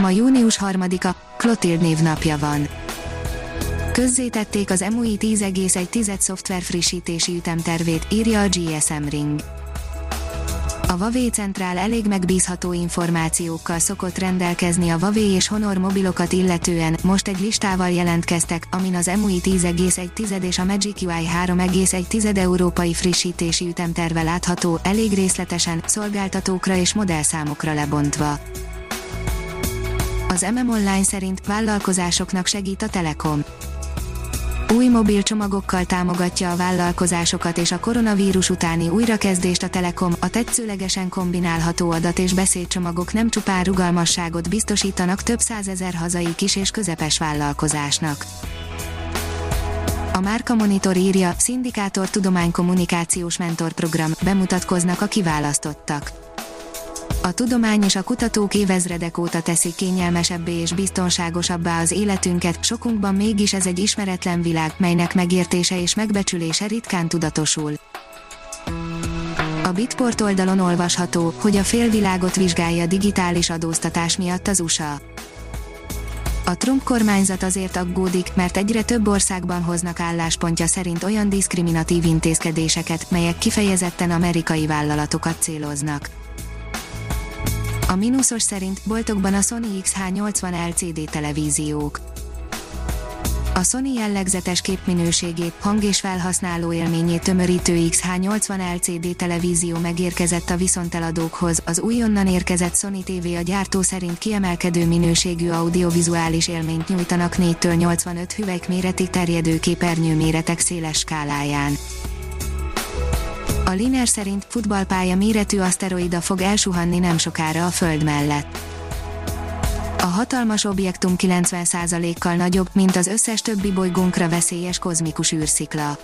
Ma június 3-a, Clotilde névnapja van. Közzétették az MUI 10,1 szoftver frissítési ütemtervét, írja a GSM Ring. A Huawei Centrál elég megbízható információkkal szokott rendelkezni a Huawei és Honor mobilokat illetően, most egy listával jelentkeztek, amin az MUI 10,1 és a Magic UI 3,1 európai frissítési ütemterve látható, elég részletesen, szolgáltatókra és modellszámokra lebontva. Az MM Online szerint vállalkozásoknak segít a Telekom. Új mobil csomagokkal támogatja a vállalkozásokat és a koronavírus utáni újrakezdést a Telekom, a tetszőlegesen kombinálható adat és beszédcsomagok nem csupán rugalmasságot biztosítanak több százezer hazai kis és közepes vállalkozásnak. A Márka Monitor írja, Szindikátor Tudománykommunikációs Mentorprogram, bemutatkoznak a kiválasztottak a tudomány és a kutatók évezredek óta teszik kényelmesebbé és biztonságosabbá az életünket, sokunkban mégis ez egy ismeretlen világ, melynek megértése és megbecsülése ritkán tudatosul. A Bitport oldalon olvasható, hogy a félvilágot vizsgálja digitális adóztatás miatt az USA. A Trump kormányzat azért aggódik, mert egyre több országban hoznak álláspontja szerint olyan diszkriminatív intézkedéseket, melyek kifejezetten amerikai vállalatokat céloznak. A mínuszos szerint boltokban a Sony XH80 LCD televíziók. A Sony jellegzetes képminőségét, hang és felhasználó élményét tömörítő XH80 LCD televízió megérkezett a viszonteladókhoz, az újonnan érkezett Sony TV a gyártó szerint kiemelkedő minőségű audiovizuális élményt nyújtanak 4-től 85 hüvelyk méretig terjedő képernyő méretek széles skáláján. A Liner szerint futballpálya méretű aszteroida fog elsuhanni nem sokára a Föld mellett. A hatalmas objektum 90%-kal nagyobb, mint az összes többi bolygónkra veszélyes kozmikus űrszikla.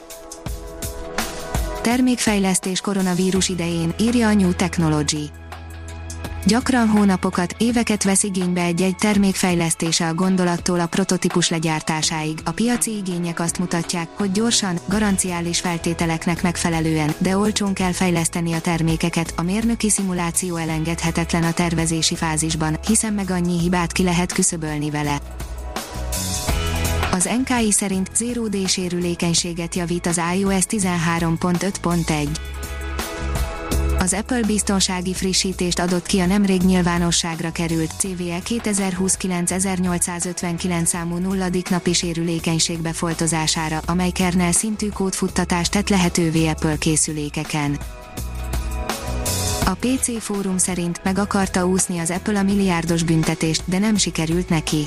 Termékfejlesztés koronavírus idején, írja a New Technology. Gyakran hónapokat, éveket vesz igénybe egy-egy termék fejlesztése a gondolattól a prototípus legyártásáig. A piaci igények azt mutatják, hogy gyorsan, garanciális feltételeknek megfelelően, de olcsón kell fejleszteni a termékeket. A mérnöki szimuláció elengedhetetlen a tervezési fázisban, hiszen meg annyi hibát ki lehet küszöbölni vele. Az NKI szerint Zero D sérülékenységet javít az iOS 13.5.1 az Apple biztonsági frissítést adott ki a nemrég nyilvánosságra került CVE 2029-1859 számú nulladik napi sérülékenység befoltozására, amely kernel szintű kódfuttatást tett lehetővé Apple készülékeken. A PC fórum szerint meg akarta úszni az Apple a milliárdos büntetést, de nem sikerült neki.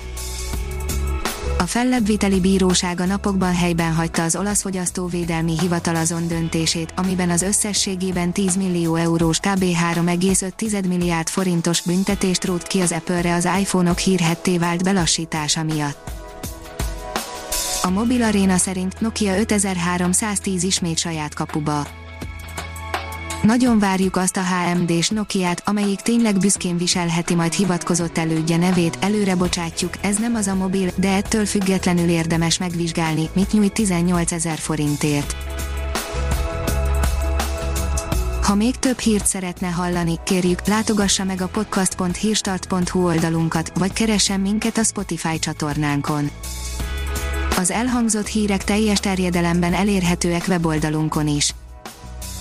A fellebbviteli bíróság a napokban helyben hagyta az olasz fogyasztóvédelmi hivatal azon döntését, amiben az összességében 10 millió eurós kb. 3,5 milliárd forintos büntetést rót ki az Apple-re az iPhone-ok hírhetté vált belassítása miatt. A mobil aréna szerint Nokia 5310 ismét saját kapuba. Nagyon várjuk azt a HMD-s Nokiát, amelyik tényleg büszkén viselheti majd hivatkozott elődje nevét, előre bocsátjuk, ez nem az a mobil, de ettől függetlenül érdemes megvizsgálni, mit nyújt 18 ezer forintért. Ha még több hírt szeretne hallani, kérjük, látogassa meg a podcast.hírstart.hu oldalunkat, vagy keressen minket a Spotify csatornánkon. Az elhangzott hírek teljes terjedelemben elérhetőek weboldalunkon is.